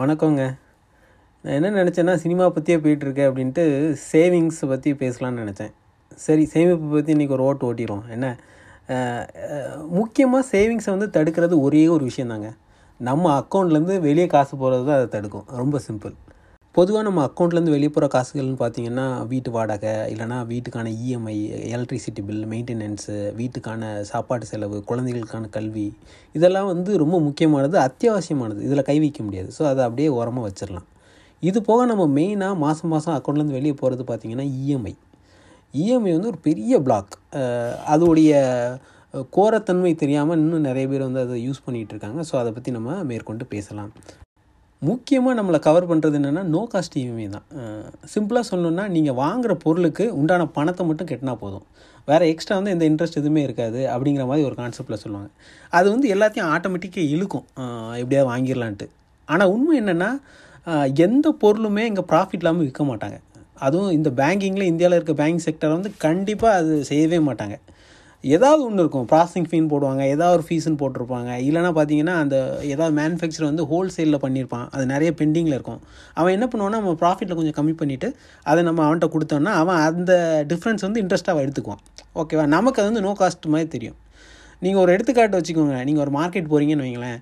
வணக்கங்க. நான் என்ன நினச்சேன்னா சினிமா பற்றியே போயிட்டுருக்கேன் அப்படின்ட்டு சேவிங்ஸை பற்றி பேசலான்னு நினச்சேன். சரி சேமிப்பு பற்றி இன்றைக்கி ஒரு ஓட்டு ஓட்டிடுவோம். என்ன? முக்கியமாக சேவிங்ஸை வந்து தடுக்கிறது ஒரே ஒரு விஷயந்தாங்க. நம்ம அக்கௌண்ட்லேருந்து வெளியே காசு போகிறது தான் அதை தடுக்கும். ரொம்ப சிம்பிள் பொதுவாக நம்ம அக்கௌண்ட்லேருந்து வெளியே போகிற காசுகள்னு பார்த்தீங்கன்னா வீட்டு வாடகை இல்லைனா வீட்டுக்கான இஎம்ஐ எலக்ட்ரிசிட்டி பில் மெயின்டெனன்ஸு வீட்டுக்கான சாப்பாட்டு செலவு குழந்தைகளுக்கான கல்வி இதெல்லாம் வந்து ரொம்ப முக்கியமானது அத்தியாவசியமானது. இதில் கை வைக்க முடியாது. ஸோ அதை அப்படியே உரமாக வச்சிடலாம் இது போக நம்ம மெயினாக மாதம் மாதம் அக்கௌண்ட்லேருந்து வெளியே போகிறது பார்த்திங்கன்னா இஎம்ஐ இஎம்ஐ வந்து ஒரு பெரிய பிளாக் அதோடைய கோரத்தன்மை தெரியாமல் இன்னும் நிறைய பேர் வந்து அதை யூஸ் பண்ணிகிட்டு இருக்காங்க. ஸோ அதை பற்றி நம்ம மேற்கொண்டு பேசலாம். முக்கியமாக நம்மளை கவர் பண்ணுறது என்னென்னா நோ காஸ்ட் இஎம்ஐ தான். சிம்பிளாக சொல்லணுன்னா நீங்கள் வாங்குகிற பொருளுக்கு உண்டான பணத்தை மட்டும் கட்டினா போதும். வேறு எக்ஸ்ட்ரா வந்து எந்த இன்ட்ரெஸ்ட் எதுவுமே இருக்காது அப்படிங்கிற மாதிரி ஒரு கான்செப்டில் சொல்லுவாங்க. அது வந்து எல்லாத்தையும் ஆட்டோமேட்டிக்காக இழுக்கும். எப்படியாவது வாங்கிடலான்ட்டு. ஆனால் உண்மை என்னென்னா எந்த பொருளுமே இங்கே ப்ராஃபிட் இல்லாமல் விற்க மாட்டாங்க. அதுவும் இந்த பேங்கிங்கில் இந்தியாவில் இருக்க பேங்கிங் செக்டர் வந்து கண்டிப்பாக அது செய்யவே மாட்டாங்க. ஏதாவது ஒன்று இருக்கும். ப்ராசஸிங் ஃபீன் போடுவாங்க ஏதாவது ஒரு ஃபீஸ்னு போட்டிருப்பாங்க. இல்லைனா பார்த்தீங்கன்னா அந்த ஏதாவது மேனுஃபேக்சர் வந்து ஹோல்சேலில் பண்ணியிருப்பான் அது நிறைய பெண்டிங்கில் இருக்கும். அவன் என்ன பண்ணுவான்னா நம்ம ப்ராஃபிட்டில் கொஞ்சம் கம்மி பண்ணிவிட்டு அதை நம்ம அவன்கிட்ட கொடுத்தோன்னா அவன் அந்த டிஃப்ரென்ஸ் வந்து இன்ட்ரெஸ்ட்டாக எடுத்துக்குவான். ஓகேவா நமக்கு அது வந்து நோ காஸ்ட் மாதிரி தெரியும். நீங்கள் ஒரு எடுத்துக்காட்டு வச்சுக்கோங்க. நீங்கள் ஒரு மார்க்கெட் போகிறீங்கன்னு வைங்களேன்.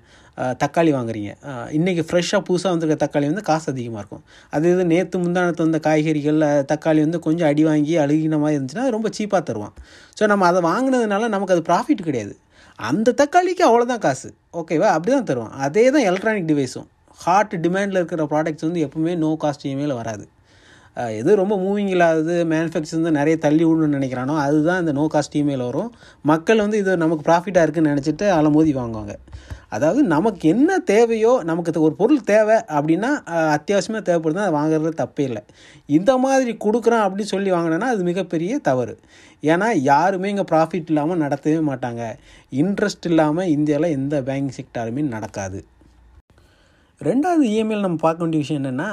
தக்காளி வாங்குறீங்க. இன்றைக்கி ஃப்ரெஷ்ஷாக புதுசாக வந்திருக்க தக்காளி வந்து காசு அதிகமாக இருக்கும். அது இது நேற்று முந்தானத்து வந்த காய்கறிகளில் தக்காளி வந்து கொஞ்சம் அடி வாங்கி அழுகின மாதிரி இருந்துச்சுன்னா ரொம்ப சீப்பாக தருவான். ஸோ நம்ம அதை வாங்கினதுனால நமக்கு அது ப்ராஃபிட் கிடையாது. அந்த தக்காளிக்கு அவ்வளோதான் காசு. ஓகேவா அப்படி தான் தருவான். அதே தான் எலக்ட்ரானிக் டிவைஸும் ஹார்ட் டிமாண்டில் இருக்கிற ப்ராடக்ட்ஸ் வந்து எப்பவுமே நோ காஸ்ட் இஎம்ஐயில் வராது. எது ரொம்ப மூவிங் இல்லாதது மேனுஃபேக்சர் வந்து நிறைய தள்ளி விடணும்னு நினைக்கிறானோ அதுதான் இந்த நோ காஸ்ட் இமெயில் வரும். மக்கள் வந்து இது நமக்கு ப்ராஃபிட்டாக இருக்குன்னு நினச்சிட்டு அலமோதி வாங்குவாங்க. அதாவது நமக்கு என்ன தேவையோ நமக்கு ஒரு பொருள் தேவை அப்படின்னா அத்தியாவசியமாக தேவைப்படுது அதை வாங்குறது தப்பே இல்லை. இந்த மாதிரி கொடுக்குறான் அப்படின்னு சொல்லி வாங்கினேன்னா அது மிகப்பெரிய தவறு. ஏன்னா யாருமே இங்கே ப்ராஃபிட் இல்லாமல் நடத்தவே மாட்டாங்க. இன்ட்ரெஸ்ட் இல்லாமல் இந்தியாவில் எந்த பேங்கிங் செக்டாருமே நடக்காது. ரெண்டாவது இஎம்ஐயில் நம்ம பார்க்க வேண்டிய விஷயம் என்னென்னா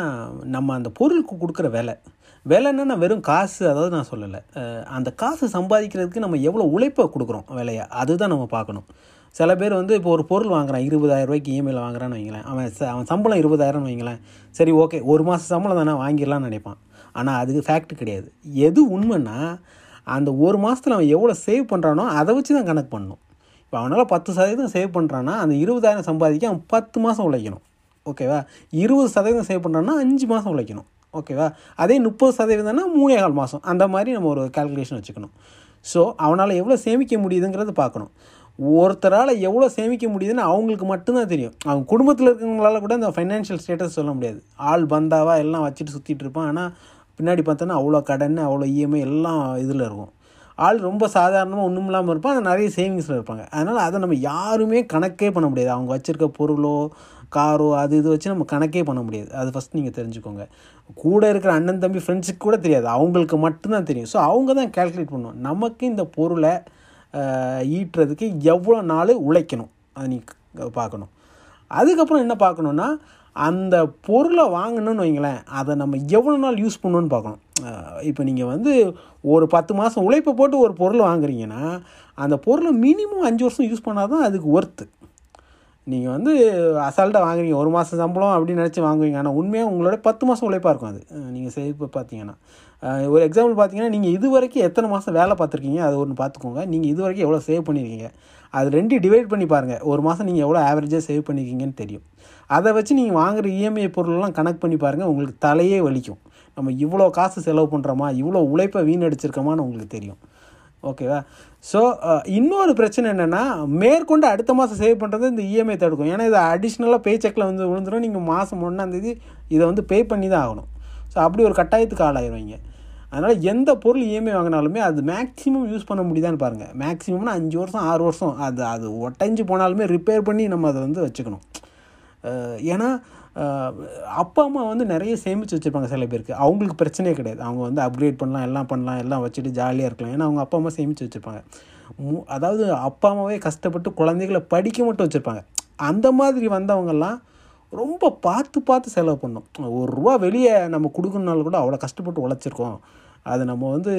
நம்ம அந்த பொருளுக்கு கொடுக்குற விலை. விலைன்னா நான் வெறும் காசு அதாவது நான் சொல்லலை. அந்த காசு சம்பாதிக்கிறதுக்கு நம்ம எவ்வளோ உழைப்பை கொடுக்குறோம் விலையை அதுதான் நம்ம பார்க்கணும். சில பேர் வந்து இப்போ ஒரு பொருள் வாங்குறான் இருபதாயிரம் ரூபாய்க்கு இஎம்ஐயில் வாங்குறான்னு வைங்களேன். அவன் அவன் சம்பளம் இருபதாயிரம்னு வைங்களேன். சரி ஓகே ஒரு மாதம் சம்பளம் தானே வாங்கிடலாம்னு நினைப்பான். ஆனால் அதுக்கு ஃபேக்ட் கிடையாது. எது உண்மைன்னா அந்த ஒரு மாதத்தில் அவன் எவ்வளோ சேவ் பண்ணுறானோ அதை வச்சு தான் கணக்கு பண்ணணும். இப்போ அவனால் பத்து சதவீதம் சேவ் பண்ணுறான்னா அந்த இருபதாயிரம் சம்பாதிக்க அவன் பத்து மாதம் உழைக்கணும். ஓகேவா? இருபது சதவீதம் சேவ் பண்ணுறோன்னா அஞ்சு மாதம் உழைக்கணும். ஓகேவா? அதே முப்பது சதவீதம்னா மூணே கால் மாதம் அந்த மாதிரி நம்ம ஒரு கால்குலேஷன் வச்சுக்கணும். ஸோ அவனால் எவ்வளோ சேமிக்க முடியுதுங்கிறத பார்க்கணும். ஒருத்தரால் எவ்வளோ சேமிக்க முடியுதுன்னு அவங்களுக்கு மட்டும்தான் தெரியும். அவங்க குடும்பத்தில் இருக்கிறவங்களால கூட இந்த ஃபைனான்ஷியல் ஸ்டேட்டஸ் சொல்ல முடியாது. ஆள் பந்தாவா எல்லாம் வச்சுட்டு சுற்றிட்டு இருப்பான். ஆனால் பின்னாடி பார்த்தோன்னா அவ்வளோ கடன் அவ்வளோ இஎம்ஐ எல்லாம் இதில் இருக்கும். ஆள் ரொம்ப சாதாரணமாக ஒன்றும் இல்லாமல் இருப்பான். ஆனால் நிறைய சேவிங்ஸில் இருப்பாங்க. அதனால் அதை நம்ம யாருமே கணக்கே பண்ண முடியாது. அவங்க வச்சுருக்க பொருளோ காரோ அது இது வச்சு நம்ம கணக்கே பண்ண முடியாது. அது ஃபஸ்ட் நீங்கள் தெரிஞ்சுக்கோங்க. கூட இருக்கிற அண்ணன் தம்பி ஃப்ரெண்ட்ஸுக்கு கூட தெரியாது. அவங்களுக்கு மட்டும்தான் தெரியும். ஸோ அவங்க தான் கேல்குலேட் பண்ணுவோம் நமக்கு இந்த பொருளை ஈட்டுறதுக்கு எவ்வளோ நாள் உழைக்கணும்? அதை நீ பார்க்கணும் அதுக்கப்புறம் என்ன பார்க்கணுன்னா அந்த பொருளை வாங்கணும்னு வைங்களேன் அதை நம்ம எவ்வளோ நாள் யூஸ் பண்ணணும்னு பார்க்கணும். இப்போ நீங்கள் வந்து ஒரு பத்து மாதம் உழைப்பை போட்டு ஒரு பொருள் வாங்குறீங்கன்னா அந்த பொருளை மினிமம் அஞ்சு வருஷம் யூஸ் பண்ணால் தான் அதுக்கு ஒர்த்து நீங்கள் வந்து அசால்ட்டாக வாங்குறீங்க ஒரு மாதம் சம்பளம் அப்படின்னு நினச்சி வாங்குவீங்க ஆனால் உண்மையாக உங்களோட பத்து மாதம் உழைப்பாக இருக்கும் அது. நீங்கள் சேவ் பார்த்தீங்கன்னா ஒரு எக்ஸாம்பிள் பார்த்தீங்கன்னா நீங்கள் இது வரைக்கும் எத்தனை மாதம் வேலை பார்த்துருக்கீங்க? அது ஒன்று பார்த்துக்கோங்க. நீங்கள் இது வரைக்கும் எவ்வளோ சேவ் பண்ணியிருக்கீங்க அது ரெண்டு டிவைட் பண்ணி பாருங்கள் ஒரு மாதம் நீங்கள் எவ்வளோ ஆவரேஜாக சேவ் பண்ணியிருக்கீங்கன்னு தெரியும். அதை வச்சு நீங்கள் வாங்குகிற இஎம்ஐ பொருளெல்லாம் கணக்கு பண்ணி பாருங்கள் உங்களுக்கு தலையே வலிக்கும். நம்ம இவ்வளோ காசு செலவு பண்ணுறோமா இவ்வளோ உழைப்பை வீணடிச்சிருக்கோமான்னு உங்களுக்கு தெரியும். ஓகேவா ஸோ இன்னொரு பிரச்சனை என்னென்னா மேற்கொண்டு அடுத்த மாதம் சேவ் பண்ணுறது இந்த இஎம்ஐ தடுக்கும். ஏன்னா இது அடிஷ்னலாக பே செக்கில் வந்து விழுந்துடும் நீங்கள் மாதம் ஒன்றாந்தேதி இதை வந்து பே பண்ணி தான் ஆகணும். ஸோ அப்படி ஒரு கட்டாயத்துக்கு ஆளாயிருவீங்க. அதனால் எந்த பொருள் இஎம்ஐ வாங்கினாலுமே அது மேக்ஸிமம் யூஸ் பண்ண முடியுதான்னு பாருங்கள் மேக்ஸிமம்னா அஞ்சு வருஷம் ஆறு வருஷம். அது அது ஒட்டஞ்சு போனாலுமே ரிப்பேர் பண்ணி நம்ம அதை வந்து வச்சுக்கணும். ஏன்னா அப்பா அம்மா வந்து நிறைய சேமித்து வச்சுருப்பாங்க சில பேருக்கு. அவங்களுக்கு பிரச்சனையே கிடையாது. அவங்க வந்து அப்கிரேட் பண்ணலாம் எல்லாம் பண்ணலாம் எல்லாம் வச்சுட்டு ஜாலியாக இருக்கலாம். ஏன்னா அவங்க அப்பா அம்மா சேமித்து வச்சுருப்பாங்க. அதாவது அப்பா அம்மாவே கஷ்டப்பட்டு குழந்தைகளை படிக்க மட்டும் வச்சுருப்பாங்க. அந்த மாதிரி வந்தவங்கெல்லாம் ரொம்ப பார்த்து பார்த்து செலவு பண்ணோம். ஒரு ரூபா வெளியே நம்ம கொடுக்கணுனாலும் கூட அவ்வளோ கஷ்டப்பட்டு உழைச்சிருக்கோம். அதை நம்ம வந்து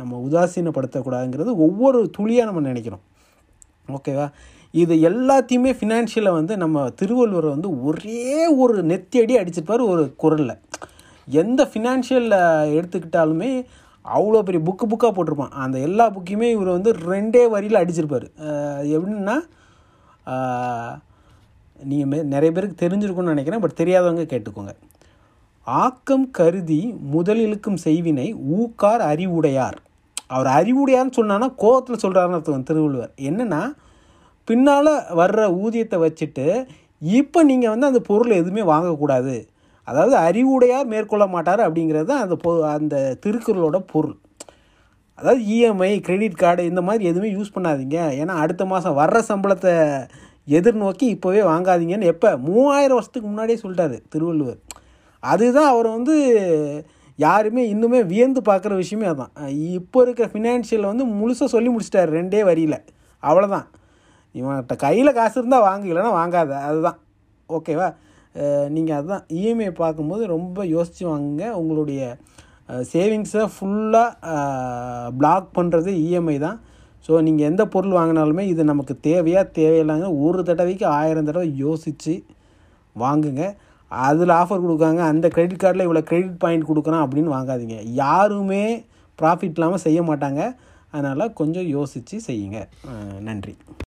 நம்ம உதாசீனப்படுத்தக்கூடாதுங்கிறது ஒவ்வொரு துளியாக நம்ம நினைக்கிறோம். ஓகேவா இது எல்லாத்தையுமே ஃபினான்ஷியலை வந்து நம்ம திருவள்ளுவர் வந்து ஒரே ஒரு நெத்தியடி அடிச்சிருப்பார் ஒரு குரலில். எந்த ஃபினான்ஷியலில் எடுத்துக்கிட்டாலுமே அவ்வளோ பெரிய புக்கு புக்காக போட்டிருப்பான். அந்த எல்லா புக்கையுமே இவர் வந்து ரெண்டே வரியில் அடிச்சிருப்பார். எப்படின்னா நீங்கள் நிறைய பேருக்கு தெரிஞ்சிருக்கும்னு நினைக்கிறேன் பட் தெரியாதவங்க கேட்டுக்கோங்க. ஆக்கம் கருதி முதலிழுக்கும் செய்வினை ஊக்கார் அறிவுடையார். அவர் அறிவுடையார்னு சொன்னான்னா கோவத்தில் சொல்கிறாருன்னு அர்த்தம் திருவள்ளுவர். என்னென்னா பின்னால் வர்ற ஊதியத்தை வச்சுட்டு இப்போ நீங்கள் வந்து அந்த பொருள் எதுவுமே வாங்கக்கூடாது. அதாவது அறிவுடையார் மேற்கொள்ள மாட்டார் அப்படிங்கிறது தான் அந்த பொ அந்த திருக்குறளோட பொருள். அதாவது இஎம்ஐ கிரெடிட் கார்டு இந்த மாதிரி எதுவுமே யூஸ் பண்ணாதீங்க. ஏன்னா அடுத்த மாதம் வர்ற சம்பளத்தை எதிர்நோக்கி இப்போவே வாங்காதீங்கன்னு எப்போ? மூவாயிரம் வருஷத்துக்கு முன்னாடியே சொல்லிட்டாரு திருவள்ளுவர். அதுதான் அவர் வந்து யாருமே இன்னுமே வியந்து பார்க்குற விஷயமே அதான். இப்போ இருக்கிற ஃபினான்ஷியல் வந்து முழுசாக சொல்லி முடிச்சிட்டாரு ரெண்டே வரியில். அவ்வளோதான் இவன்கிட்ட கையில் காசு இருந்தால் வாங்கு இல்லைன்னா வாங்காத. அதுதான். ஓகேவா? நீங்கள் அதுதான் இஎம்ஐ பார்க்கும்போது ரொம்ப யோசித்து வாங்குங்க. உங்களுடைய சேவிங்ஸை ஃபுல்லாக பிளாக் பண்ணுறது இஎம்ஐ தான். ஸோ நீங்கள் எந்த பொருள் வாங்கினாலுமே இது நமக்கு தேவையாக தேவையில்லாங்க ஒரு தடவைக்கு ஆயிரம் தடவை யோசித்து வாங்குங்க. அதில் ஆஃபர் கொடுக்காங்க அந்த கிரெடிட் கார்டில் இவ்வளோ கிரெடிட் பாயிண்ட் கொடுக்குறான் அப்படின்னு வாங்காதீங்க. யாருமே ப்ராஃபிட் இல்லாமல் செய்ய மாட்டாங்க. அதனால் கொஞ்சம் யோசித்து செய்யுங்க. நன்றி.